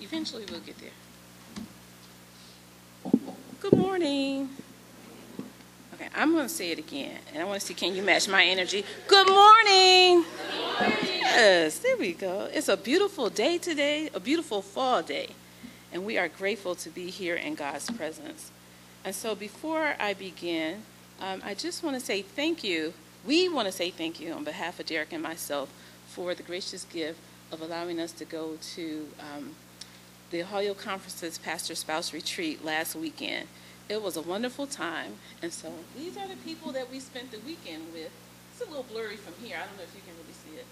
Eventually we'll get there. Good morning. Okay, I'm going to say it again, and I want to see can you match my energy? Good morning. Good morning. Yes, there we go. It's a beautiful day today, a beautiful fall day, and we are grateful to be here in God's presence. And so before I begin, um, I just want to say thank you. We want to say thank you on behalf of Derek and myself for the gracious gift of allowing us to go to um, the Ohio Conference's Pastor Spouse Retreat last weekend. It was a wonderful time, and so these are the people that we spent the weekend with. It's a little blurry from here. I don't know if you can really see it.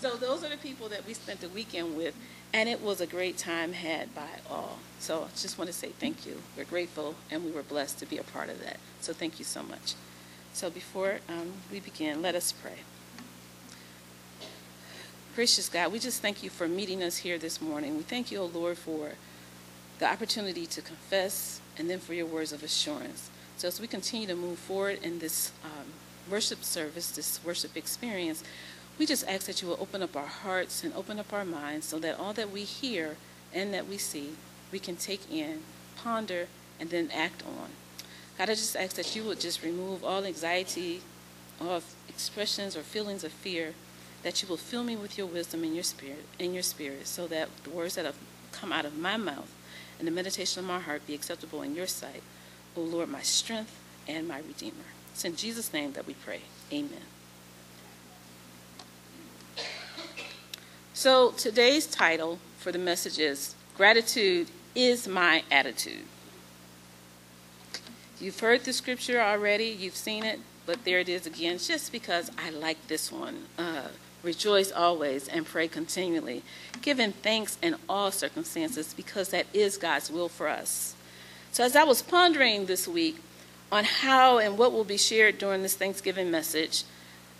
So those are the people that we spent the weekend with, and it was a great time had by all. So I just want to say thank you. We're grateful, and we were blessed to be a part of that. So thank you so much. So before um, we begin, let us pray. Gracious God, we just thank you for meeting us here this morning. We thank you, O Lord, for the opportunity to confess and then for your words of assurance. So as we continue to move forward in this um, worship service, this worship experience, we just ask that you will open up our hearts and open up our minds so that all that we hear and that we see, we can take in, ponder, and then act on. God, I just ask that you would just remove all anxiety, all expressions or feelings of fear that you will fill me with your wisdom and your spirit, in your spirit, so that the words that have come out of my mouth and the meditation of my heart be acceptable in your sight, O Lord, my strength and my redeemer. It's in Jesus' name that we pray. Amen. So today's title for the message is Gratitude is My Attitude. You've heard the scripture already, you've seen it, but there it is again, just because I like this one. Uh, Rejoice always and pray continually, giving thanks in all circumstances because that is God's will for us. So, as I was pondering this week on how and what will be shared during this Thanksgiving message,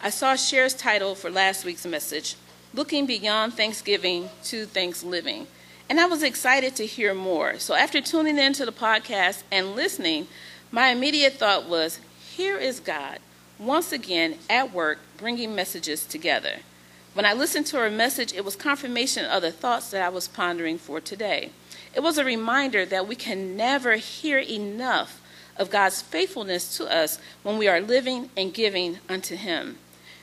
I saw Cher's title for last week's message, Looking Beyond Thanksgiving to Thanksgiving. And I was excited to hear more. So, after tuning into the podcast and listening, my immediate thought was, Here is God once again at work bringing messages together. When I listened to her message, it was confirmation of the thoughts that I was pondering for today. It was a reminder that we can never hear enough of God's faithfulness to us when we are living and giving unto Him.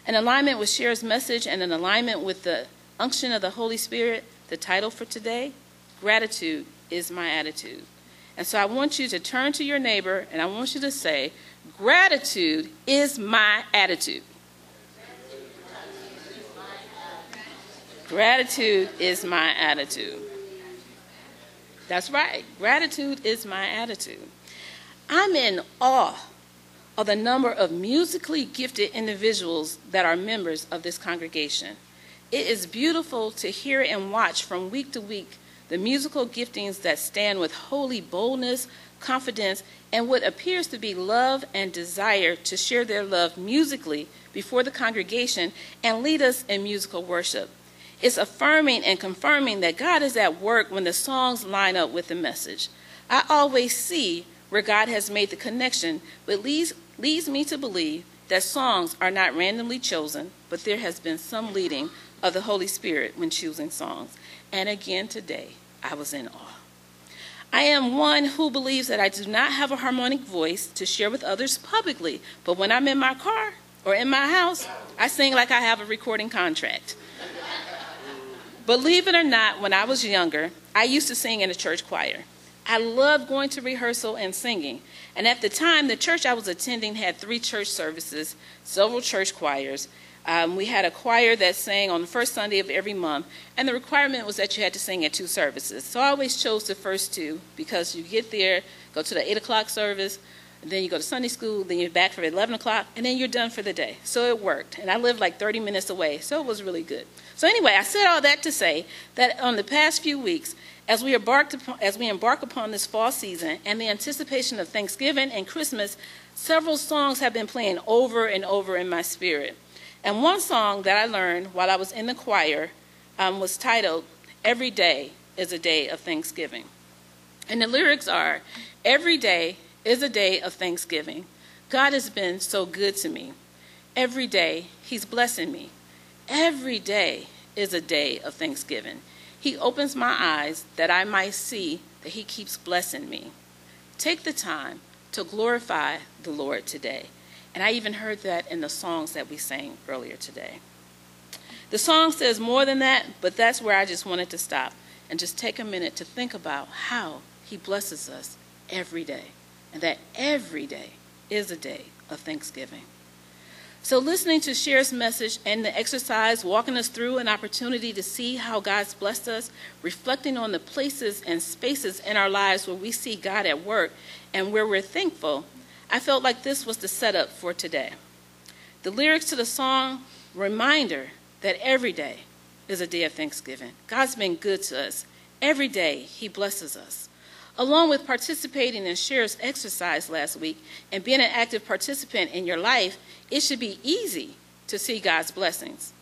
In alignment with Cher's message and in alignment with the unction of the Holy Spirit, the title for today, Gratitude is My Attitude. And so I want you to turn to your neighbor and I want you to say, Gratitude is my attitude. Gratitude is my attitude. That's right. Gratitude is my attitude. I'm in awe of the number of musically gifted individuals that are members of this congregation. It is beautiful to hear and watch from week to week the musical giftings that stand with holy boldness, confidence, and what appears to be love and desire to share their love musically before the congregation and lead us in musical worship. It's affirming and confirming that God is at work when the songs line up with the message. I always see where God has made the connection, but leads, leads me to believe that songs are not randomly chosen, but there has been some leading of the Holy Spirit when choosing songs. And again today, I was in awe. I am one who believes that I do not have a harmonic voice to share with others publicly, but when I'm in my car or in my house, I sing like I have a recording contract. Believe it or not, when I was younger, I used to sing in a church choir. I loved going to rehearsal and singing. And at the time, the church I was attending had three church services, several church choirs. Um, we had a choir that sang on the first Sunday of every month, and the requirement was that you had to sing at two services. So I always chose the first two because you get there, go to the 8 o'clock service, then you go to Sunday school, then you're back for 11 o'clock, and then you're done for the day. So it worked. And I lived like 30 minutes away, so it was really good. So anyway, I said all that to say that on the past few weeks, as we, embarked upon, as we embark upon this fall season and the anticipation of Thanksgiving and Christmas, several songs have been playing over and over in my spirit. And one song that I learned while I was in the choir um, was titled, Every Day is a Day of Thanksgiving. And the lyrics are, Every day is a day of thanksgiving. God has been so good to me. Every day, He's blessing me. Every day is a day of thanksgiving. He opens my eyes that I might see that He keeps blessing me. Take the time to glorify the Lord today. And I even heard that in the songs that we sang earlier today. The song says more than that, but that's where I just wanted to stop and just take a minute to think about how He blesses us every day, and that every day is a day of thanksgiving. So, listening to Cher's message and the exercise, walking us through an opportunity to see how God's blessed us, reflecting on the places and spaces in our lives where we see God at work and where we're thankful, I felt like this was the setup for today. The lyrics to the song, reminder that every day is a day of thanksgiving. God's been good to us. Every day, He blesses us. Along with participating in Cher's exercise last week and being an active participant in your life, it should be easy to see God's blessings.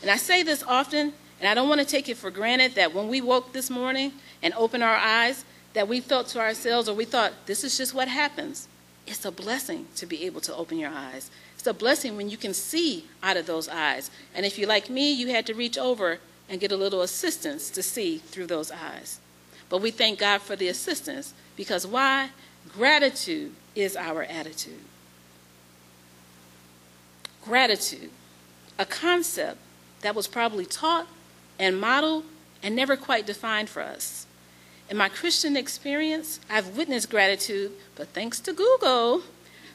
And I say this often, and I don't want to take it for granted that when we woke this morning and opened our eyes, that we felt to ourselves or we thought, this is just what happens. It's a blessing to be able to open your eyes. It's a blessing when you can see out of those eyes. And if you're like me, you had to reach over and get a little assistance to see through those eyes. But we thank God for the assistance because why? Gratitude is our attitude. Gratitude, a concept that was probably taught and modeled and never quite defined for us. In my Christian experience, I've witnessed gratitude, but thanks to Google,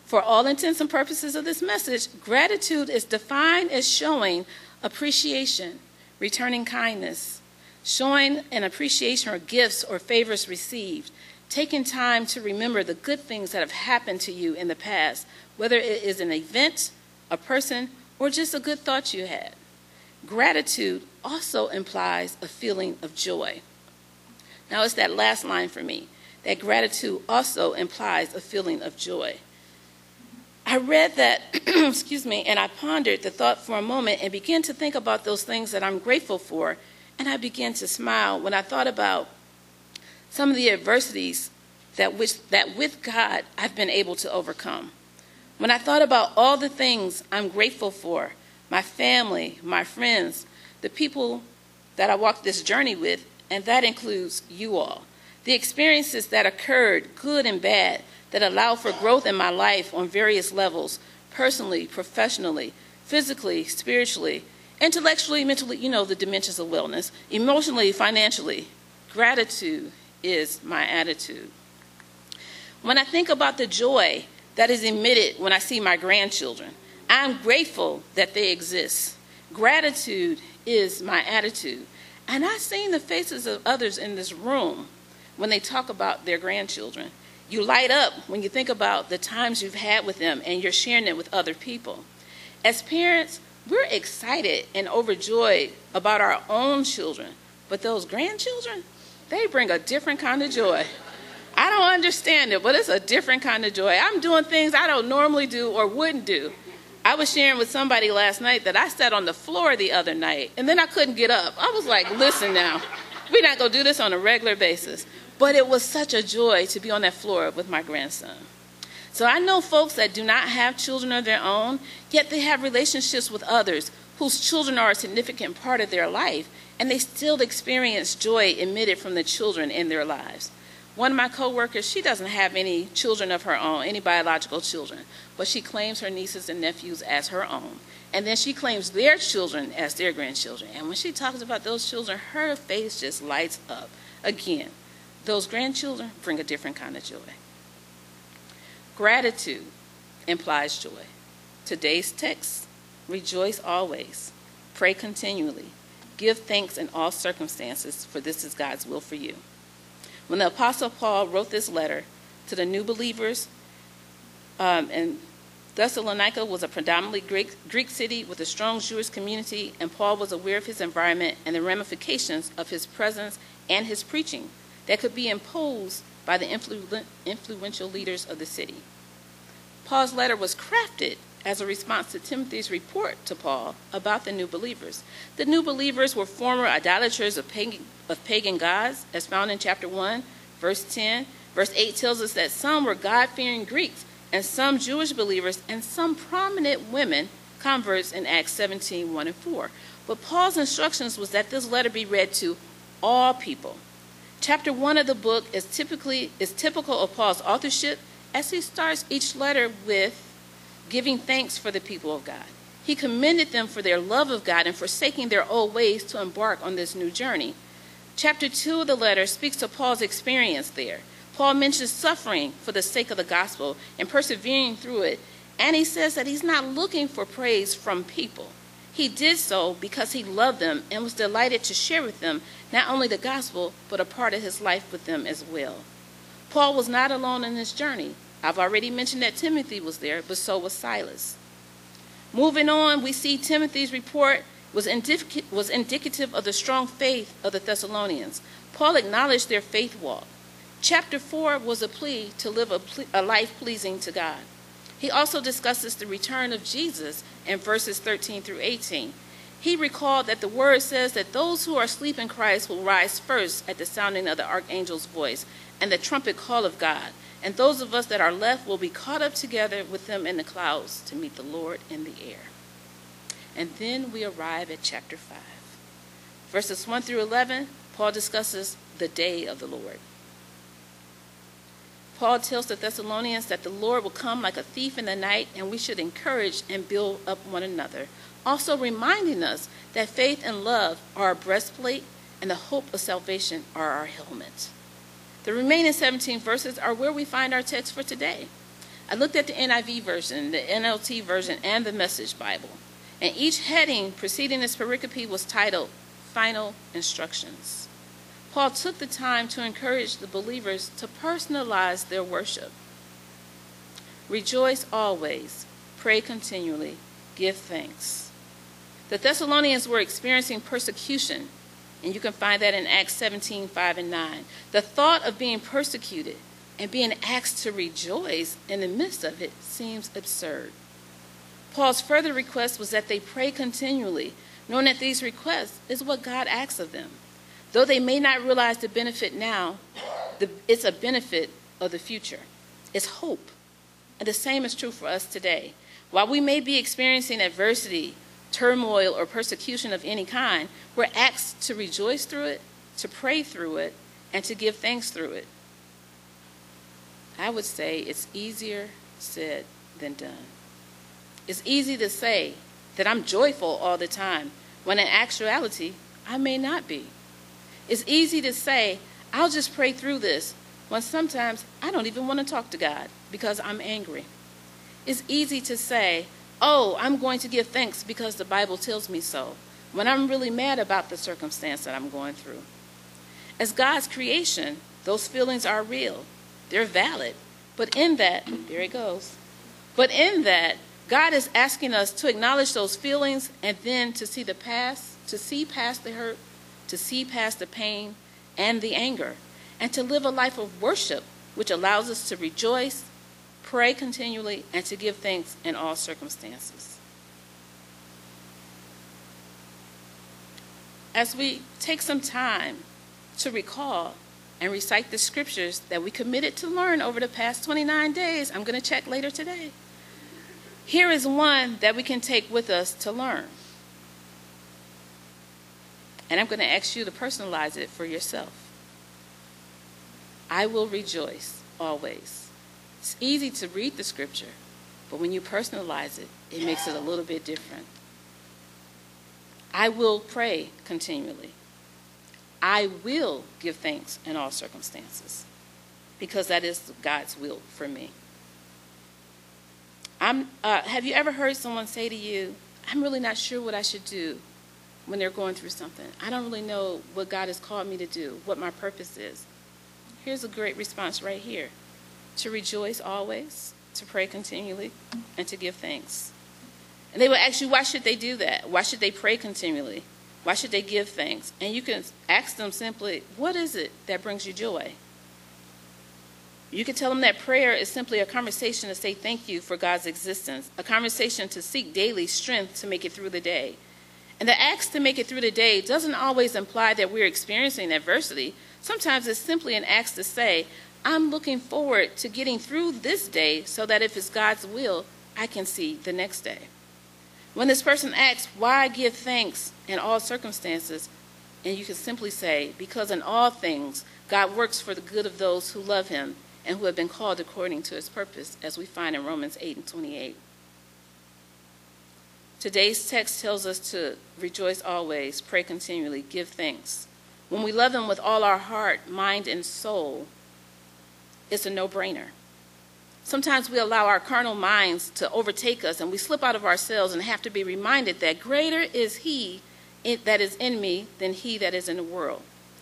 for all intents and purposes of this message, gratitude is defined as showing appreciation, returning kindness, showing an appreciation or gifts or favors received, taking time to remember the good things that have happened to you in the past, whether it is an event, a person, or just a good thought you had. Gratitude also implies a feeling of joy. Now, it's that last line for me that gratitude also implies a feeling of joy. I read that, excuse me, and I pondered the thought for a moment and began to think about those things that I'm grateful for and I began to smile when I thought about some of the adversities that, which, that with God I've been able to overcome. When I thought about all the things I'm grateful for my family, my friends, the people that I walked this journey with, and that includes you all. The experiences that occurred, good and bad, that allowed for growth in my life on various levels personally, professionally, physically, spiritually, Intellectually, mentally, you know, the dimensions of wellness. Emotionally, financially, gratitude is my attitude. When I think about the joy that is emitted when I see my grandchildren, I'm grateful that they exist. Gratitude is my attitude. And I've seen the faces of others in this room when they talk about their grandchildren. You light up when you think about the times you've had with them and you're sharing it with other people. As parents, we're excited and overjoyed about our own children, but those grandchildren, they bring a different kind of joy. I don't understand it, but it's a different kind of joy. I'm doing things I don't normally do or wouldn't do. I was sharing with somebody last night that I sat on the floor the other night and then I couldn't get up. I was like, listen now, we're not going to do this on a regular basis. But it was such a joy to be on that floor with my grandson. So I know folks that do not have children of their own, yet they have relationships with others whose children are a significant part of their life, and they still experience joy emitted from the children in their lives. One of my coworkers, she doesn't have any children of her own, any biological children, but she claims her nieces and nephews as her own. And then she claims their children as their grandchildren. And when she talks about those children, her face just lights up. Again, those grandchildren bring a different kind of joy. Gratitude implies joy. Today's text rejoice always, pray continually, give thanks in all circumstances, for this is God's will for you. When the Apostle Paul wrote this letter to the new believers, um, and Thessalonica was a predominantly Greek, Greek city with a strong Jewish community, and Paul was aware of his environment and the ramifications of his presence and his preaching that could be imposed by the influ- influential leaders of the city. Paul's letter was crafted as a response to Timothy's report to Paul about the new believers. The new believers were former idolaters of pagan, of pagan gods, as found in chapter 1, verse 10. Verse 8 tells us that some were God fearing Greeks, and some Jewish believers, and some prominent women converts in Acts 17 1 and 4. But Paul's instructions was that this letter be read to all people. Chapter 1 of the book is typically is typical of Paul's authorship as he starts each letter with giving thanks for the people of God. He commended them for their love of God and forsaking their old ways to embark on this new journey. Chapter 2 of the letter speaks to Paul's experience there. Paul mentions suffering for the sake of the gospel and persevering through it, and he says that he's not looking for praise from people. He did so because he loved them and was delighted to share with them not only the gospel, but a part of his life with them as well. Paul was not alone in his journey. I've already mentioned that Timothy was there, but so was Silas. Moving on, we see Timothy's report was, was indicative of the strong faith of the Thessalonians. Paul acknowledged their faith walk. Chapter 4 was a plea to live a, ple- a life pleasing to God. He also discusses the return of Jesus in verses 13 through 18. He recalled that the word says that those who are asleep in Christ will rise first at the sounding of the archangel's voice and the trumpet call of God. And those of us that are left will be caught up together with them in the clouds to meet the Lord in the air. And then we arrive at chapter 5. Verses 1 through 11, Paul discusses the day of the Lord. Paul tells the Thessalonians that the Lord will come like a thief in the night, and we should encourage and build up one another. Also, reminding us that faith and love are our breastplate, and the hope of salvation are our helmet. The remaining 17 verses are where we find our text for today. I looked at the NIV version, the NLT version, and the Message Bible, and each heading preceding this pericope was titled Final Instructions. Paul took the time to encourage the believers to personalize their worship. Rejoice always, pray continually, give thanks. The Thessalonians were experiencing persecution, and you can find that in Acts 17 5 and 9. The thought of being persecuted and being asked to rejoice in the midst of it seems absurd. Paul's further request was that they pray continually, knowing that these requests is what God asks of them. Though they may not realize the benefit now, the, it's a benefit of the future. It's hope. And the same is true for us today. While we may be experiencing adversity, turmoil, or persecution of any kind, we're asked to rejoice through it, to pray through it, and to give thanks through it. I would say it's easier said than done. It's easy to say that I'm joyful all the time, when in actuality, I may not be. It's easy to say, I'll just pray through this, when sometimes I don't even want to talk to God because I'm angry. It's easy to say, oh, I'm going to give thanks because the Bible tells me so, when I'm really mad about the circumstance that I'm going through. As God's creation, those feelings are real, they're valid. But in that, there it goes. But in that, God is asking us to acknowledge those feelings and then to see the past, to see past the hurt, to see past the pain and the anger, and to live a life of worship, which allows us to rejoice, pray continually, and to give thanks in all circumstances. As we take some time to recall and recite the scriptures that we committed to learn over the past 29 days, I'm going to check later today. Here is one that we can take with us to learn. And I'm going to ask you to personalize it for yourself. I will rejoice always. It's easy to read the scripture, but when you personalize it, it makes it a little bit different. I will pray continually. I will give thanks in all circumstances because that is God's will for me. I'm, uh, have you ever heard someone say to you, I'm really not sure what I should do? When they're going through something. I don't really know what God has called me to do, what my purpose is. Here's a great response right here to rejoice always, to pray continually, and to give thanks. And they will ask you, why should they do that? Why should they pray continually? Why should they give thanks? And you can ask them simply, what is it that brings you joy? You can tell them that prayer is simply a conversation to say thank you for God's existence, a conversation to seek daily strength to make it through the day, and the acts to make it through the day doesn't always imply that we're experiencing adversity. Sometimes it's simply an act to say, I'm looking forward to getting through this day so that if it's God's will, I can see the next day. When this person asks, why give thanks in all circumstances, And you can simply say, Because in all things, God works for the good of those who love him and who have been called according to his purpose, as we find in Romans 8 and 28. Today's text tells us to rejoice always, pray continually, give thanks. When we love him with all our heart, mind, and soul, it's a no brainer. Sometimes we allow our carnal minds to overtake us and we slip out of ourselves and have to be reminded that greater is he that is in me than he that is in the world.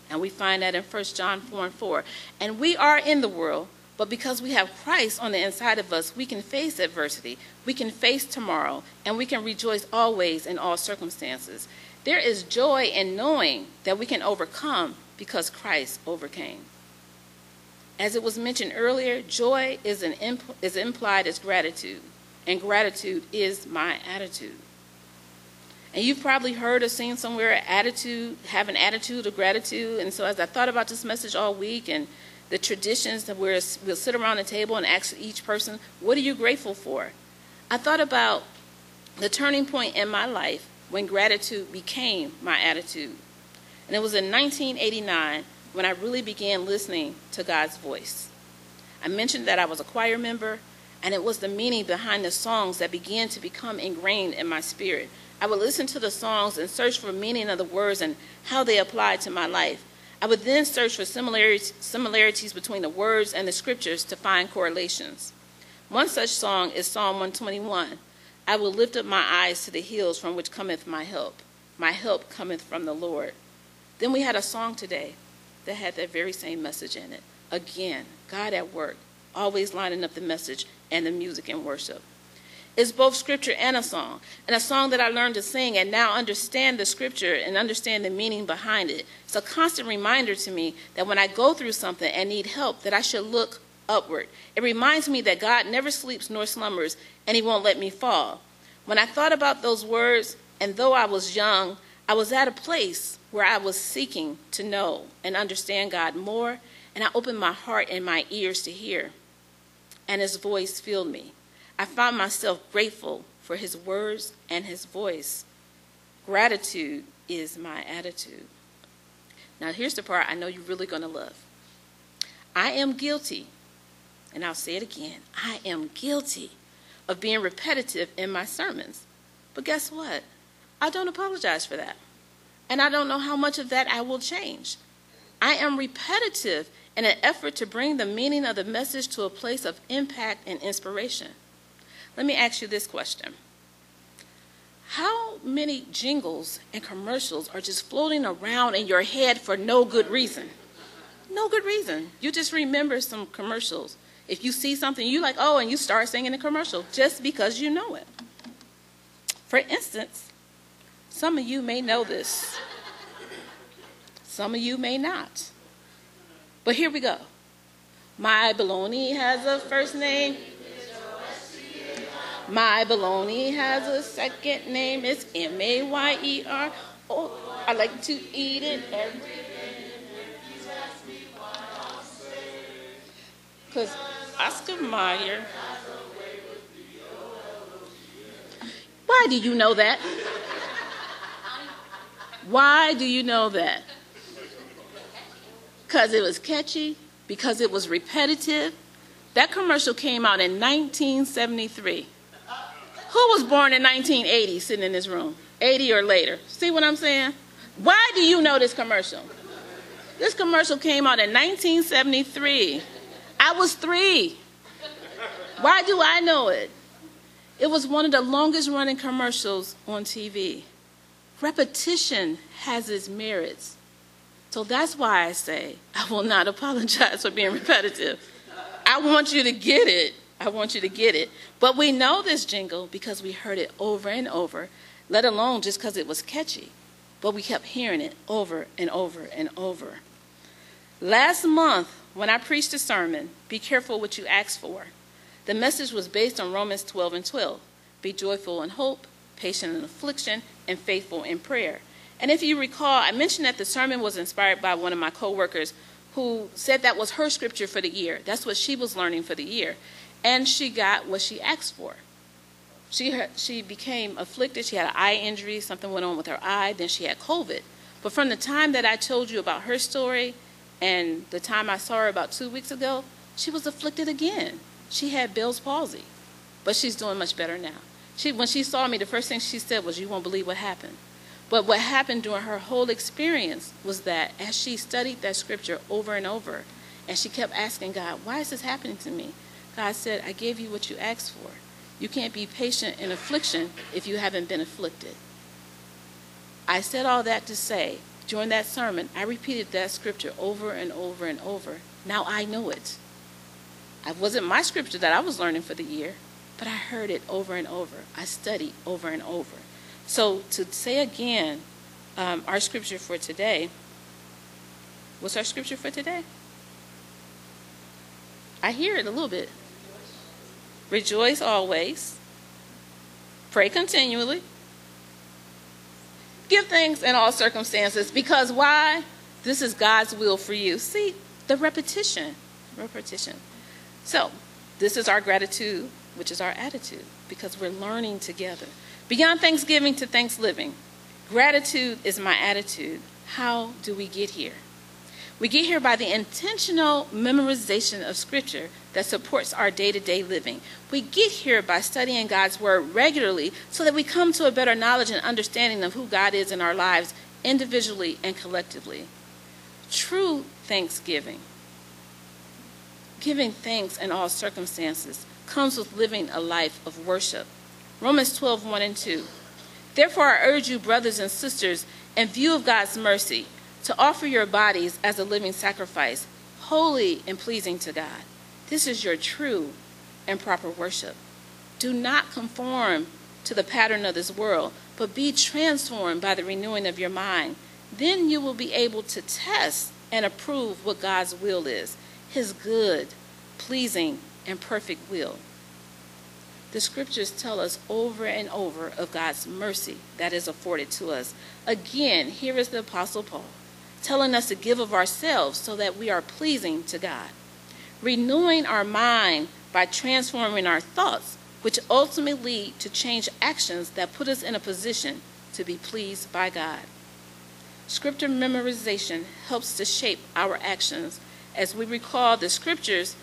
And we find that in 1 John 4 and 4. And we are in the world, but because we have Christ on the inside of us, we can face adversity, we can face tomorrow, and we can rejoice always in all circumstances. There is joy in knowing that we can overcome because Christ overcame. As it was mentioned earlier, joy is, imp- is implied as gratitude, and gratitude is my attitude. And you've probably heard or seen somewhere attitude, have an attitude of gratitude. And so as I thought about this message all week and the traditions that we'll sit around the table and ask each person, what are you grateful for? I thought about the turning point in my life when gratitude became my attitude. And it was in 1989 when I really began listening to God's voice. I mentioned that I was a choir member, and it was the meaning behind the songs that began to become ingrained in my spirit. I would listen to the songs and search for meaning of the words and how they applied to my life. I would then search for similarities, similarities between the words and the scriptures to find correlations. One such song is Psalm 121. I will lift up my eyes to the hills from which cometh my help. My help cometh from the Lord. Then we had a song today that had that very same message in it. Again, God at work, always lining up the message and the music and worship. It's both scripture and a song, and a song that I learned to sing and now understand the scripture and understand the meaning behind it. It's a constant reminder to me that when I go through something and need help, that I should look upward. It reminds me that God never sleeps nor slumbers, and He won't let me fall. When I thought about those words, and though I was young, I was at a place where I was seeking to know and understand God more, and I opened my heart and my ears to hear, and His voice filled me. I found myself grateful for his words and his voice. Gratitude is my attitude. Now, here's the part I know you're really going to love. I am guilty, and I'll say it again I am guilty of being repetitive in my sermons. But guess what? I don't apologize for that. And I don't know how much of that I will change. I am repetitive in an effort to bring the meaning of the message to a place of impact and inspiration. Let me ask you this question How many jingles and commercials are just floating around in your head for no good reason? No good reason. You just remember some commercials. If you see something you like, oh, and you start singing a commercial just because you know it. For instance, some of you may know this, some of you may not. But here we go. My baloney has a first name. My baloney has a second name. It's M A Y E R. Oh, I like to eat it every day. Because Oscar Mayer. Why do you know that? Why do you know that? Because it was catchy, because it was repetitive. That commercial came out in 1973. Who was born in 1980 sitting in this room? 80 or later. See what I'm saying? Why do you know this commercial? This commercial came out in 1973. I was three. Why do I know it? It was one of the longest running commercials on TV. Repetition has its merits. So that's why I say I will not apologize for being repetitive. I want you to get it. I want you to get it. But we know this jingle because we heard it over and over, let alone just because it was catchy. But we kept hearing it over and over and over. Last month, when I preached a sermon, Be Careful What You Ask For, the message was based on Romans 12 and 12. Be joyful in hope, patient in affliction, and faithful in prayer. And if you recall, I mentioned that the sermon was inspired by one of my coworkers who said that was her scripture for the year. That's what she was learning for the year and she got what she asked for. She, she became afflicted. She had an eye injury. Something went on with her eye. Then she had COVID. But from the time that I told you about her story and the time I saw her about two weeks ago, she was afflicted again. She had Bell's palsy, but she's doing much better now. She, when she saw me, the first thing she said was, You won't believe what happened. But what happened during her whole experience was that as she studied that scripture over and over, and she kept asking God, Why is this happening to me? God said, I gave you what you asked for. You can't be patient in affliction if you haven't been afflicted. I said all that to say, during that sermon, I repeated that scripture over and over and over. Now I know it. It wasn't my scripture that I was learning for the year, but I heard it over and over. I studied over and over. So to say again, um, our scripture for today, what's our scripture for today? I hear it a little bit. Rejoice always. Pray continually. Give thanks in all circumstances because why? This is God's will for you. See, the repetition. Repetition. So, this is our gratitude, which is our attitude, because we're learning together. Beyond Thanksgiving to Thanksgiving, gratitude is my attitude. How do we get here? We get here by the intentional memorization of Scripture that supports our day to day living. We get here by studying God's Word regularly so that we come to a better knowledge and understanding of who God is in our lives, individually and collectively. True thanksgiving, giving thanks in all circumstances, comes with living a life of worship. Romans 12 1 and 2. Therefore, I urge you, brothers and sisters, in view of God's mercy, to offer your bodies as a living sacrifice, holy and pleasing to God. This is your true and proper worship. Do not conform to the pattern of this world, but be transformed by the renewing of your mind. Then you will be able to test and approve what God's will is his good, pleasing, and perfect will. The scriptures tell us over and over of God's mercy that is afforded to us. Again, here is the Apostle Paul telling us to give of ourselves so that we are pleasing to God. Renewing our mind by transforming our thoughts, which ultimately lead to change actions that put us in a position to be pleased by God. Scripture memorization helps to shape our actions as we recall the scriptures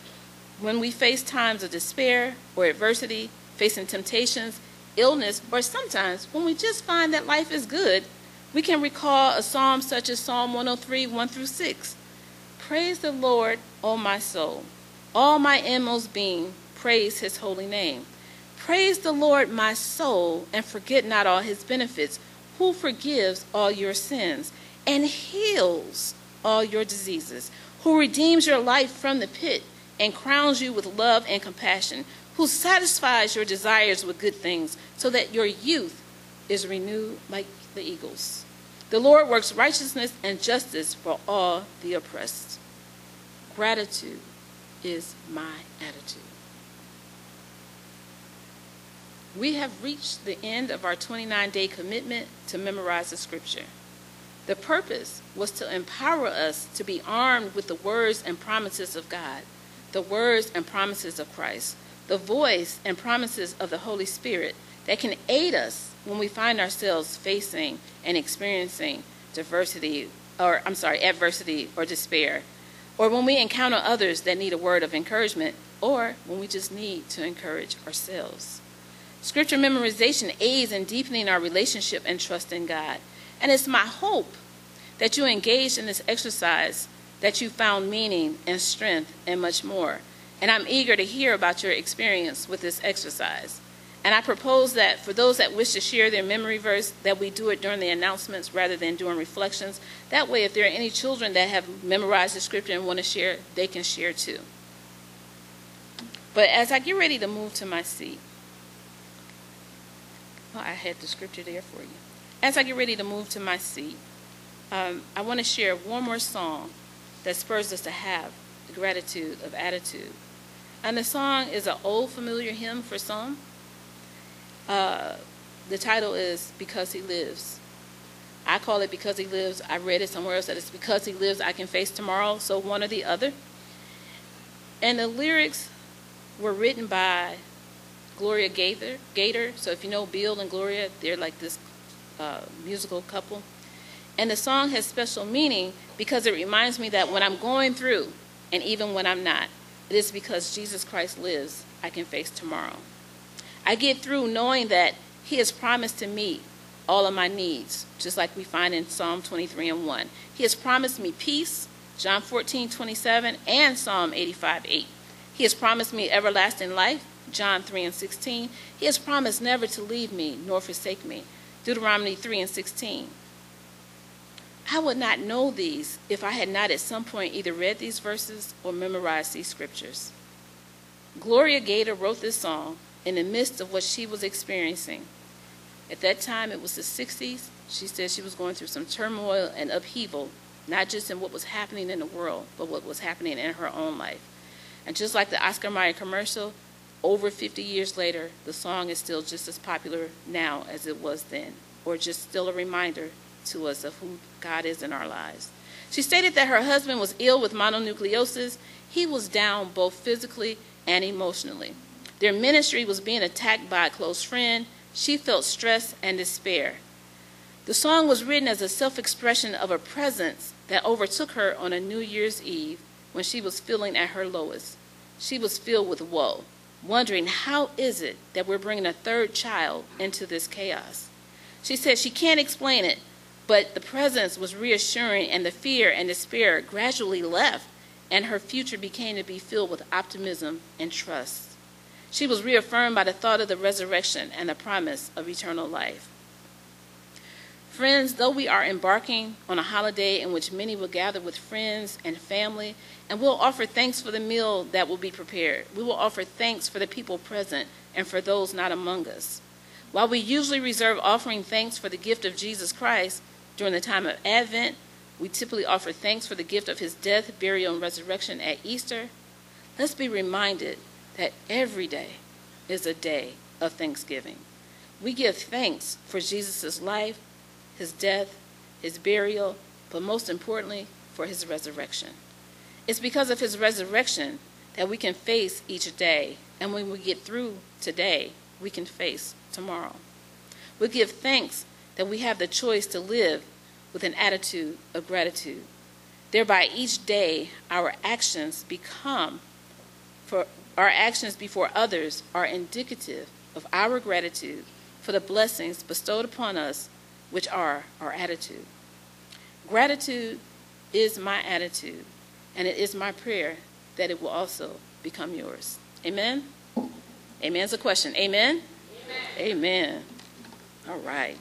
when we face times of despair or adversity, facing temptations, illness, or sometimes when we just find that life is good we can recall a psalm such as Psalm 103, 1 through 6. Praise the Lord, O my soul. All my inmost being, praise his holy name. Praise the Lord, my soul, and forget not all his benefits, who forgives all your sins and heals all your diseases, who redeems your life from the pit and crowns you with love and compassion, who satisfies your desires with good things, so that your youth is renewed like the eagles. The Lord works righteousness and justice for all the oppressed. Gratitude is my attitude. We have reached the end of our 29 day commitment to memorize the scripture. The purpose was to empower us to be armed with the words and promises of God, the words and promises of Christ, the voice and promises of the Holy Spirit that can aid us when we find ourselves facing and experiencing diversity, or I'm sorry, adversity or despair, or when we encounter others that need a word of encouragement, or when we just need to encourage ourselves. Scripture memorization aids in deepening our relationship and trust in God. And it's my hope that you engaged in this exercise, that you found meaning and strength and much more. And I'm eager to hear about your experience with this exercise. And I propose that for those that wish to share their memory verse, that we do it during the announcements rather than during reflections. That way, if there are any children that have memorized the scripture and want to share, they can share too. But as I get ready to move to my seat, well, I had the scripture there for you. As I get ready to move to my seat, um, I want to share one more song that spurs us to have the gratitude of attitude. And the song is an old familiar hymn for some. Uh, the title is Because He Lives. I call it Because He Lives. I read it somewhere else that it's Because He Lives, I Can Face Tomorrow, so one or the other. And the lyrics were written by Gloria Gaither. Gator. So if you know Bill and Gloria, they're like this uh, musical couple. And the song has special meaning because it reminds me that when I'm going through, and even when I'm not, it is because Jesus Christ lives, I can face tomorrow. I get through knowing that He has promised to meet all of my needs, just like we find in Psalm 23 and 1. He has promised me peace, John 14, 27, and Psalm 85, 8. He has promised me everlasting life, John 3 and 16. He has promised never to leave me nor forsake me, Deuteronomy 3 and 16. I would not know these if I had not at some point either read these verses or memorized these scriptures. Gloria Gaynor wrote this song in the midst of what she was experiencing. At that time, it was the 60s. She said she was going through some turmoil and upheaval, not just in what was happening in the world, but what was happening in her own life. And just like the Oscar Mayer commercial, over 50 years later, the song is still just as popular now as it was then, or just still a reminder to us of who God is in our lives. She stated that her husband was ill with mononucleosis. He was down both physically and emotionally. Their ministry was being attacked by a close friend. She felt stress and despair. The song was written as a self expression of a presence that overtook her on a New Year's Eve when she was feeling at her lowest. She was filled with woe, wondering how is it that we're bringing a third child into this chaos. She said she can't explain it, but the presence was reassuring, and the fear and despair gradually left, and her future became to be filled with optimism and trust. She was reaffirmed by the thought of the resurrection and the promise of eternal life. Friends, though we are embarking on a holiday in which many will gather with friends and family, and we'll offer thanks for the meal that will be prepared, we will offer thanks for the people present and for those not among us. While we usually reserve offering thanks for the gift of Jesus Christ during the time of Advent, we typically offer thanks for the gift of his death, burial, and resurrection at Easter. Let's be reminded that every day is a day of thanksgiving. We give thanks for Jesus' life, his death, his burial, but most importantly, for his resurrection. It's because of his resurrection that we can face each day, and when we get through today, we can face tomorrow. We give thanks that we have the choice to live with an attitude of gratitude. Thereby, each day, our actions become for our actions before others are indicative of our gratitude for the blessings bestowed upon us, which are our attitude. Gratitude is my attitude, and it is my prayer that it will also become yours. Amen? Amen is a question. Amen? Amen. Amen. All right.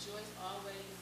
Rejoice always,